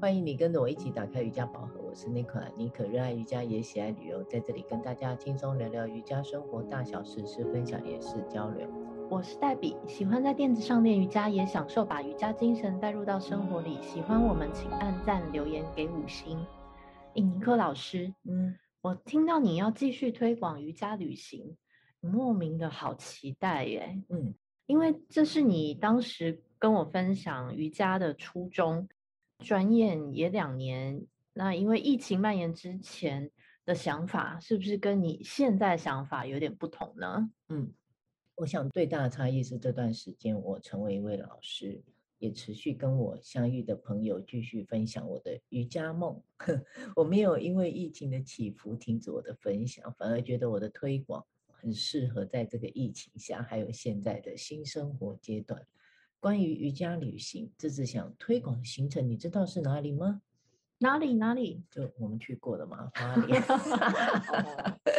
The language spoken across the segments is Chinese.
欢迎你跟着我一起打开瑜伽宝盒，我是 Nicola，妮可，热爱瑜伽也喜爱旅游，在这里跟大家轻松聊聊瑜伽生活大小事，是分享也是交流。我是黛比，喜欢在垫子上练瑜伽，也享受把瑜伽精神带入到生活里。喜欢我们，请按赞留言给五星。诶，妮克老师，嗯，我听到你要继续推广瑜伽旅行，莫名的好期待耶，嗯，因为这是你当时跟我分享瑜伽的初衷。转眼也两年，那因为疫情蔓延之前的想法，是不是跟你现在想法有点不同呢？嗯，我想最大的差异是这段时间我成为一位老师，也持续跟我相遇的朋友继续分享我的瑜伽梦。我没有因为疫情的起伏停止我的分享，反而觉得我的推广很适合在这个疫情下，还有现在的新生活阶段。关于瑜伽旅行，这次想推广的行程，你知道是哪里吗？哪里哪里？就我们去过的嘛，花莲。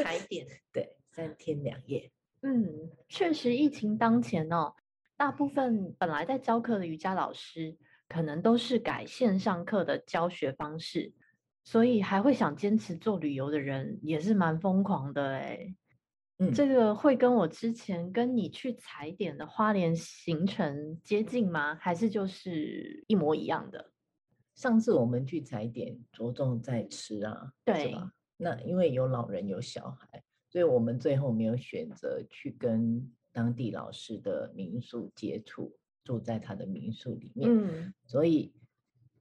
海点。对，三天两夜。嗯，确实，疫情当前哦，大部分本来在教课的瑜伽老师，可能都是改线上课的教学方式，所以还会想坚持做旅游的人，也是蛮疯狂的哎。嗯，这个会跟我之前跟你去踩点的花莲行程接近吗？还是就是一模一样的？上次我们去踩点着重在吃啊，对吧？那因为有老人有小孩，所以我们最后没有选择去跟当地老师的民宿接触，住在他的民宿里面。嗯，所以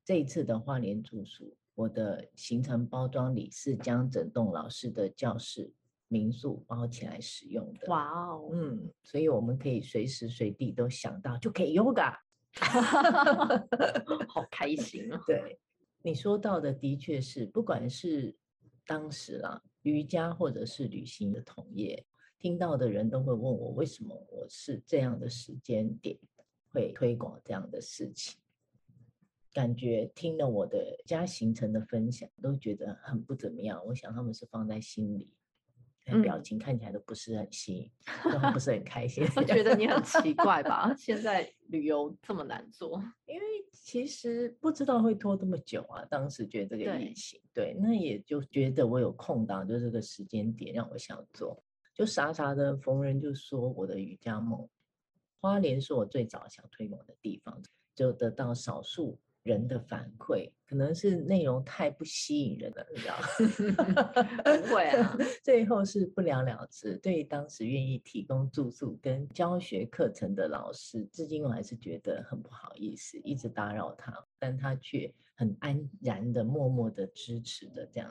这一次的花莲住宿，我的行程包装里是将整栋老师的教室。民宿包起来使用的，哇哦，嗯，所以我们可以随时随地都想到就可以 yoga，好开心啊！对，你说到的的确是，不管是当时啦瑜伽或者是旅行的同业，听到的人都会问我为什么我是这样的时间点会推广这样的事情，感觉听了我的家行程的分享都觉得很不怎么样，我想他们是放在心里。表情看起来都不是很新，都、嗯、不是很开心。我觉得你很奇怪吧？现在旅游这么难做，因为其实不知道会拖这么久啊。当时觉得这个疫情，对，对，那也就觉得我有空档，就这个时间点让我想做，就傻傻的逢人就说我的瑜伽梦。花莲是我最早想推广的地方，就得到少数。人的反馈可能是内容太不吸引人了，你知道 吗？不会啊，最后是不了了之。对于当时愿意提供住宿跟教学课程的老师，至今我还是觉得很不好意思，一直打扰他，但他却很安然的、默默的支持的这样。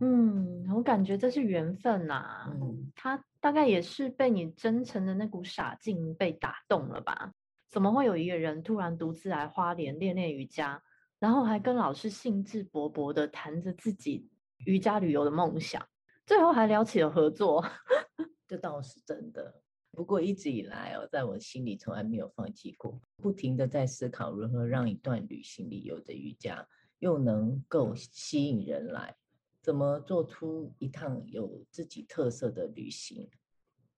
嗯，我感觉这是缘分呐、啊。嗯，他大概也是被你真诚的那股傻劲被打动了吧。怎么会有一个人突然独自来花莲练练瑜伽，然后还跟老师兴致勃勃地谈着自己瑜伽旅游的梦想，最后还聊起了合作？这倒是真的。不过一直以来哦，在我心里从来没有放弃过，不停的在思考如何让一段旅行里有的瑜伽又能够吸引人来，怎么做出一趟有自己特色的旅行。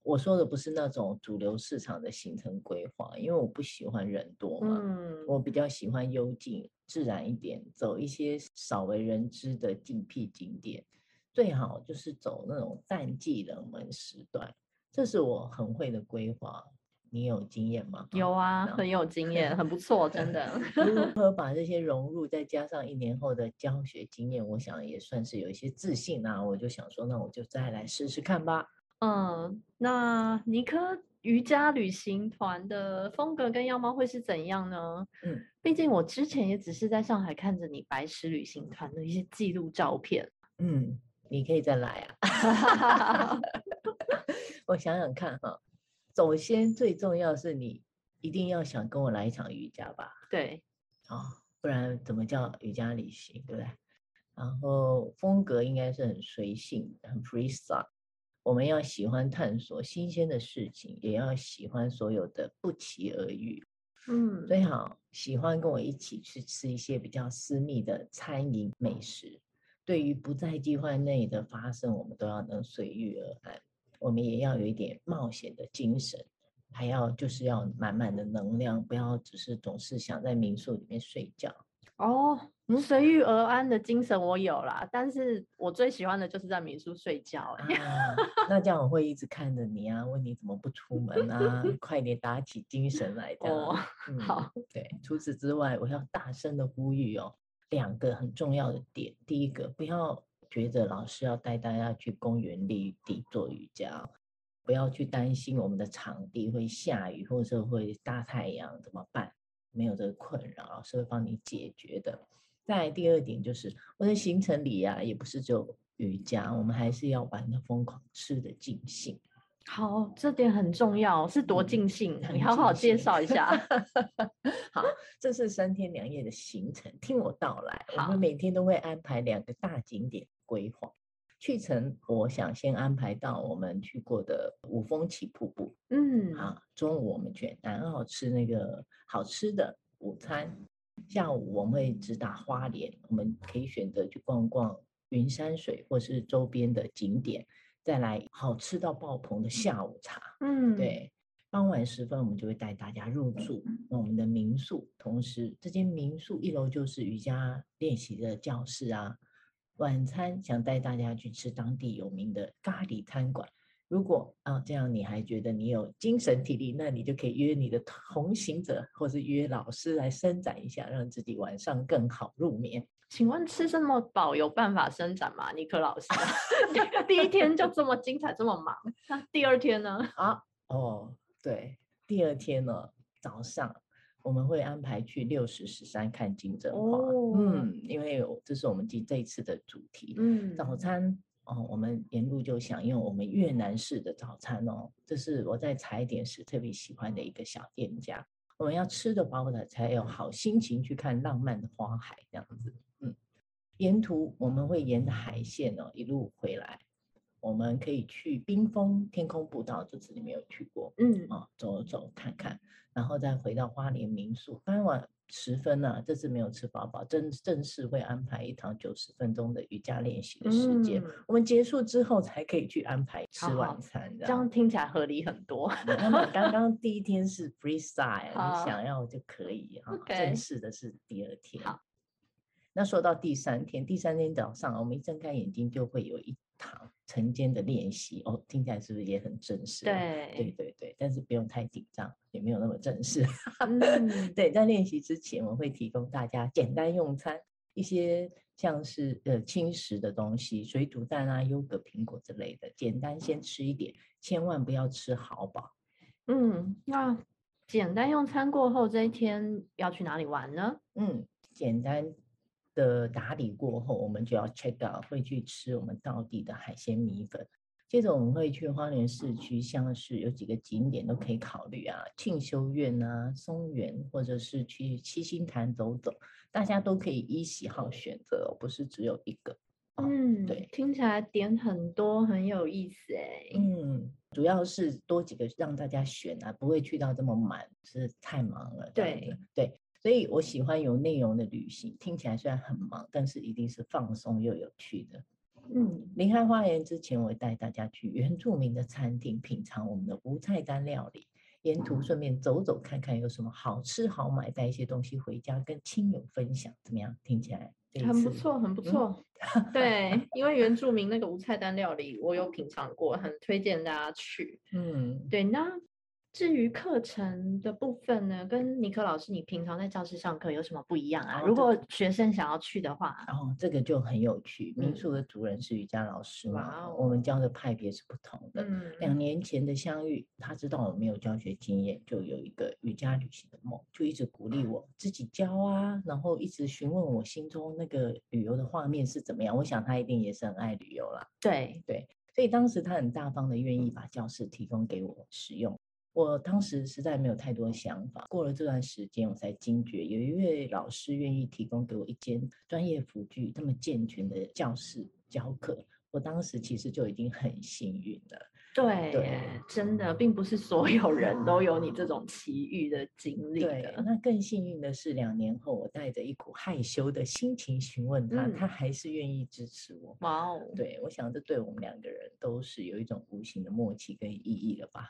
我说的不是那种主流市场的行程规划，因为我不喜欢人多嘛，嗯，我比较喜欢幽静自然一点，走一些少为人知的静僻景点，最好就是走那种淡季冷门时段，这是我很会的规划。你有经验吗？有啊，很有经验，很不错，真的。如何 把这些融入，再加上一年后的教学经验，我想也算是有一些自信啊。我就想说，那我就再来试试看吧。嗯，那尼科瑜伽旅行团的风格跟样貌会是怎样呢？嗯，毕竟我之前也只是在上海看着你白石旅行团的一些记录照片。嗯，你可以再来啊。我想想看哈，首先最重要是你一定要想跟我来一场瑜伽吧？对，哦，不然怎么叫瑜伽旅行，对不对？然后风格应该是很随性，很 freestyle。我们要喜欢探索新鲜的事情，也要喜欢所有的不期而遇。嗯，最好喜欢跟我一起去吃一些比较私密的餐饮美食。对于不在计划内的发生，我们都要能随遇而安。我们也要有一点冒险的精神，还要就是要满满的能量，不要只是总是想在民宿里面睡觉。哦，随遇而安的精神我有啦，但是我最喜欢的就是在民宿睡觉。啊、那这样我会一直看着你啊，问你怎么不出门啊？快点打起精神来的。哦，嗯、好。对，除此之外，我要大声的呼吁哦，两个很重要的点。第一个，不要觉得老师要带大家去公园绿地做瑜伽，不要去担心我们的场地会下雨或者会大太阳怎么办？没有这个困扰，老师会帮你解决的。再来第二点就是，我的行程里啊，也不是只有瑜伽，我们还是要玩的疯狂，吃的尽兴。好，这点很重要，是多尽兴？嗯、你好好介绍一下。好，这是三天两夜的行程，听我道来。我们每天都会安排两个大景点规划。去程，我想先安排到我们去过的五峰起瀑布。嗯，啊，中午我们去南澳吃那个好吃的午餐，下午我们会直达花莲，我们可以选择去逛逛云山水或是周边的景点，再来好吃到爆棚的下午茶。嗯，对，傍晚时分我们就会带大家入住我们的民宿，同时这间民宿一楼就是瑜伽练习的教室啊。晚餐想带大家去吃当地有名的咖喱餐馆。如果啊这样你还觉得你有精神体力，那你就可以约你的同行者，或是约老师来伸展一下，让自己晚上更好入眠。请问吃这么饱有办法伸展吗？尼克老师，第一天就这么精彩，这么忙，那第二天呢？啊哦，对，第二天呢早上。我们会安排去六十十三看金针花，哦、嗯，因为这是我们今这一次的主题。嗯，早餐哦，我们沿路就享用我们越南式的早餐哦，这是我在踩点时特别喜欢的一个小店家。我们要吃的饱的，才有好心情去看浪漫的花海这样子。嗯，沿途我们会沿着海线哦一路回来。我们可以去冰峰天空步道，这次你没有去过，嗯啊，走走看看，然后再回到花莲民宿。傍晚时分呢、啊，这次没有吃饱饱，正正式会安排一堂九十分钟的瑜伽练习的时间。嗯、我们结束之后才可以去安排吃晚餐，好好这样听起来合理很多。那么刚 刚第一天是 freestyle，你想要就可以啊。Okay 正式的是第二天。好，那说到第三天，第三天早上我们一睁开眼睛就会有一堂晨间的练习哦，听起来是不是也很正式？对对对对，但是不用太紧张，也没有那么正式。嗯、对，在练习之前，我会提供大家简单用餐，一些像是呃轻食的东西，水煮蛋啊、优格、苹果之类的，简单先吃一点，千万不要吃好饱。嗯，那简单用餐过后，这一天要去哪里玩呢？嗯，简单。的打理过后，我们就要 check out，会去吃我们道地的海鲜米粉。接着我们会去花莲市区，像是有几个景点都可以考虑啊，庆修院啊、松园，或者是去七星潭走走，大家都可以依喜好选择，不是只有一个。嗯，对，听起来点很多，很有意思哎。嗯，主要是多几个让大家选啊，不会去到这么满，是太忙了。对对。所以我喜欢有内容的旅行，听起来虽然很忙，但是一定是放松又有趣的。嗯，离开花园之前，我会带大家去原住民的餐厅品尝我们的无菜单料理，沿途顺便走走看看有什么好吃好买，带一些东西回家跟亲友分享，怎么样？听起来很不错，很不错。嗯、对，因为原住民那个无菜单料理我有品尝过，很推荐大家去。嗯，对，那。至于课程的部分呢，跟尼克老师，你平常在教室上课有什么不一样啊？哦、如果学生想要去的话，然哦，这个就很有趣。民宿的主人是瑜伽老师嘛，嗯、我们教的派别是不同的。嗯、两年前的相遇，他知道我没有教学经验，就有一个瑜伽旅行的梦，就一直鼓励我自己教啊，然后一直询问我心中那个旅游的画面是怎么样。我想他一定也是很爱旅游啦。对对，所以当时他很大方的愿意把教室提供给我使用。我当时实在没有太多想法，过了这段时间，我才惊觉有一位老师愿意提供给我一间专业辅具这么健全的教室教课。我当时其实就已经很幸运了。对，对真的并不是所有人都有你这种奇遇的经历的。对，那更幸运的是，两年后我带着一股害羞的心情询问他，嗯、他还是愿意支持我。哇哦，对，我想这对我们两个人都是有一种无形的默契跟意义了吧。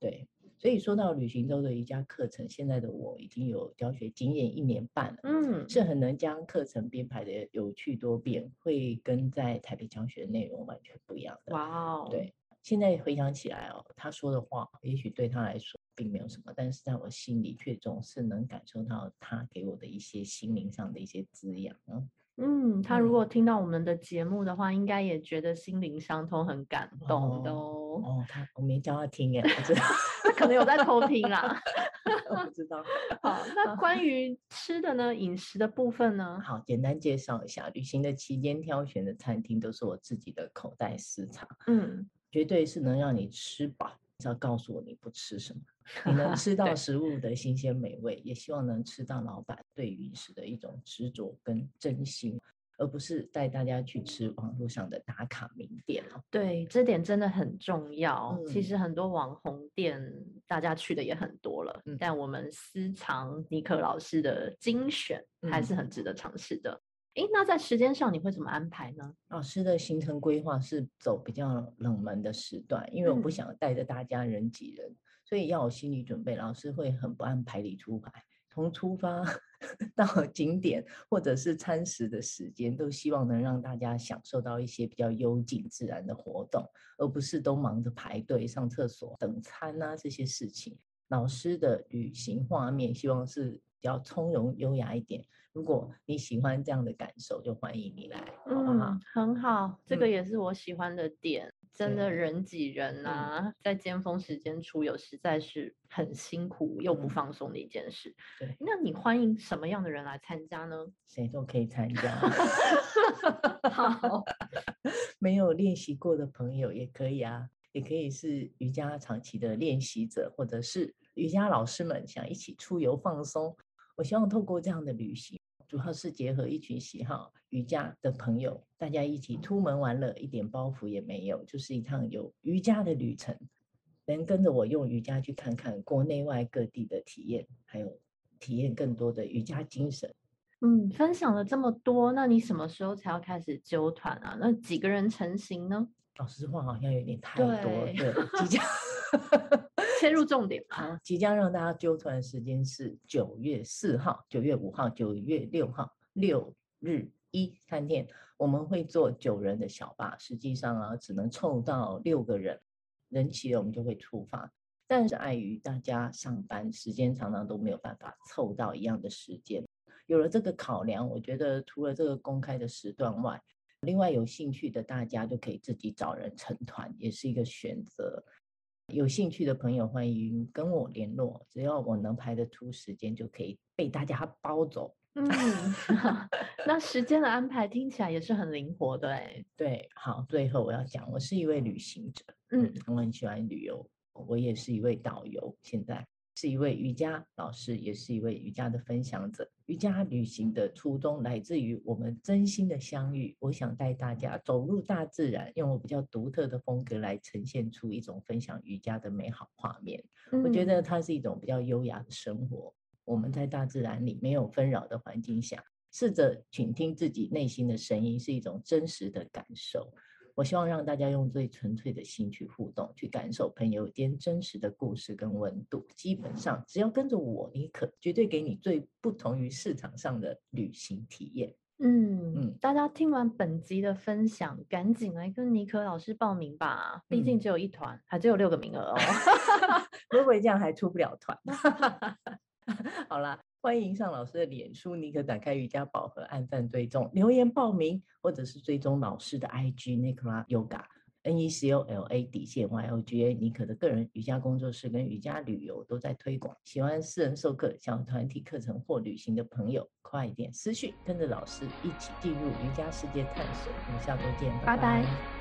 对，所以说到旅行周的瑜伽课程，现在的我已经有教学经验一年半了，嗯，是很能将课程编排的有趣多变，会跟在台北教学的内容完全不一样的。哇哦，对，现在回想起来哦，他说的话，也许对他来说并没有什么，但是在我心里却总是能感受到他给我的一些心灵上的一些滋养。嗯，他如果听到我们的节目的话，嗯、应该也觉得心灵相通，很感动的哦。哦，他我没叫他听耶，我知道 他可能有在偷听啦。我不知道。好，那关于吃的呢，饮食的部分呢？好，简单介绍一下，旅行的期间挑选的餐厅都是我自己的口袋私藏，嗯，绝对是能让你吃饱。要告诉我你不吃什么，你能吃 到食物的新鲜美味，也希望能吃到老板对饮食的一种执着跟真心，而不是带大家去吃网络上的打卡名店。对，这点真的很重要。嗯、其实很多网红店大家去的也很多了，嗯、但我们私藏尼克老师的精选还是很值得尝试的。诶，那在时间上你会怎么安排呢？老师的行程规划是走比较冷门的时段，因为我不想带着大家人挤人，嗯、所以要有心理准备。老师会很不按牌理出牌，从出发到景点或者是餐食的时间，都希望能让大家享受到一些比较幽静自然的活动，而不是都忙着排队上厕所、等餐啊这些事情。老师的旅行画面希望是比较从容优雅一点。如果你喜欢这样的感受，就欢迎你来，好不好？嗯，很好，这个也是我喜欢的点。嗯、真的人挤人啊，嗯、在尖峰时间出游实在是很辛苦又不放松的一件事。嗯、对，那你欢迎什么样的人来参加呢？谁都可以参加。好，没有练习过的朋友也可以啊，也可以是瑜伽长期的练习者，或者是瑜伽老师们想一起出游放松。我希望透过这样的旅行。主要是结合一群喜好瑜伽的朋友，大家一起出门玩乐，一点包袱也没有，就是一趟有瑜伽的旅程。能跟着我用瑜伽去看看国内外各地的体验，还有体验更多的瑜伽精神。嗯，分享了这么多，那你什么时候才要开始揪团啊？那几个人成型呢？老实话，好像有点太多，了，对，即将。切入重点好，即将让大家揪团的时间是九月四号、九月五号、九月六号，六日一三天，我们会坐九人的小巴，实际上啊，只能凑到六个人，人齐了我们就会出发。但是碍于大家上班时间常常都没有办法凑到一样的时间，有了这个考量，我觉得除了这个公开的时段外，另外有兴趣的大家就可以自己找人成团，也是一个选择。有兴趣的朋友，欢迎跟我联络。只要我能排得出时间，就可以被大家包走。嗯，那时间的安排听起来也是很灵活的哎。对，好，最后我要讲，我是一位旅行者，嗯，我很喜欢旅游，我也是一位导游，现在。是一位瑜伽老师，也是一位瑜伽的分享者。瑜伽旅行的初衷来自于我们真心的相遇。我想带大家走入大自然，用我比较独特的风格来呈现出一种分享瑜伽的美好画面。嗯、我觉得它是一种比较优雅的生活。我们在大自然里没有纷扰的环境下，试着倾听自己内心的声音，是一种真实的感受。我希望让大家用最纯粹的心去互动，去感受朋友间真实的故事跟温度。基本上，只要跟着我，尼可绝对给你最不同于市场上的旅行体验。嗯嗯，大家听完本集的分享，赶紧来跟尼可老师报名吧，毕竟只有一团，嗯、还只有六个名额哦。会不会这样还出不了团？好啦。欢迎上老师的脸书，尼可打开瑜伽宝盒，按赞追踪，留言报名，或者是追踪老师的 IG Nicola Yoga，N E C O L A 底线 Y O G A，尼可的个人瑜伽工作室跟瑜伽旅游都在推广。喜欢私人授课、小团体课程或旅行的朋友，快一点私讯，跟着老师一起进入瑜伽世界探索。我们下周见，拜拜。拜拜。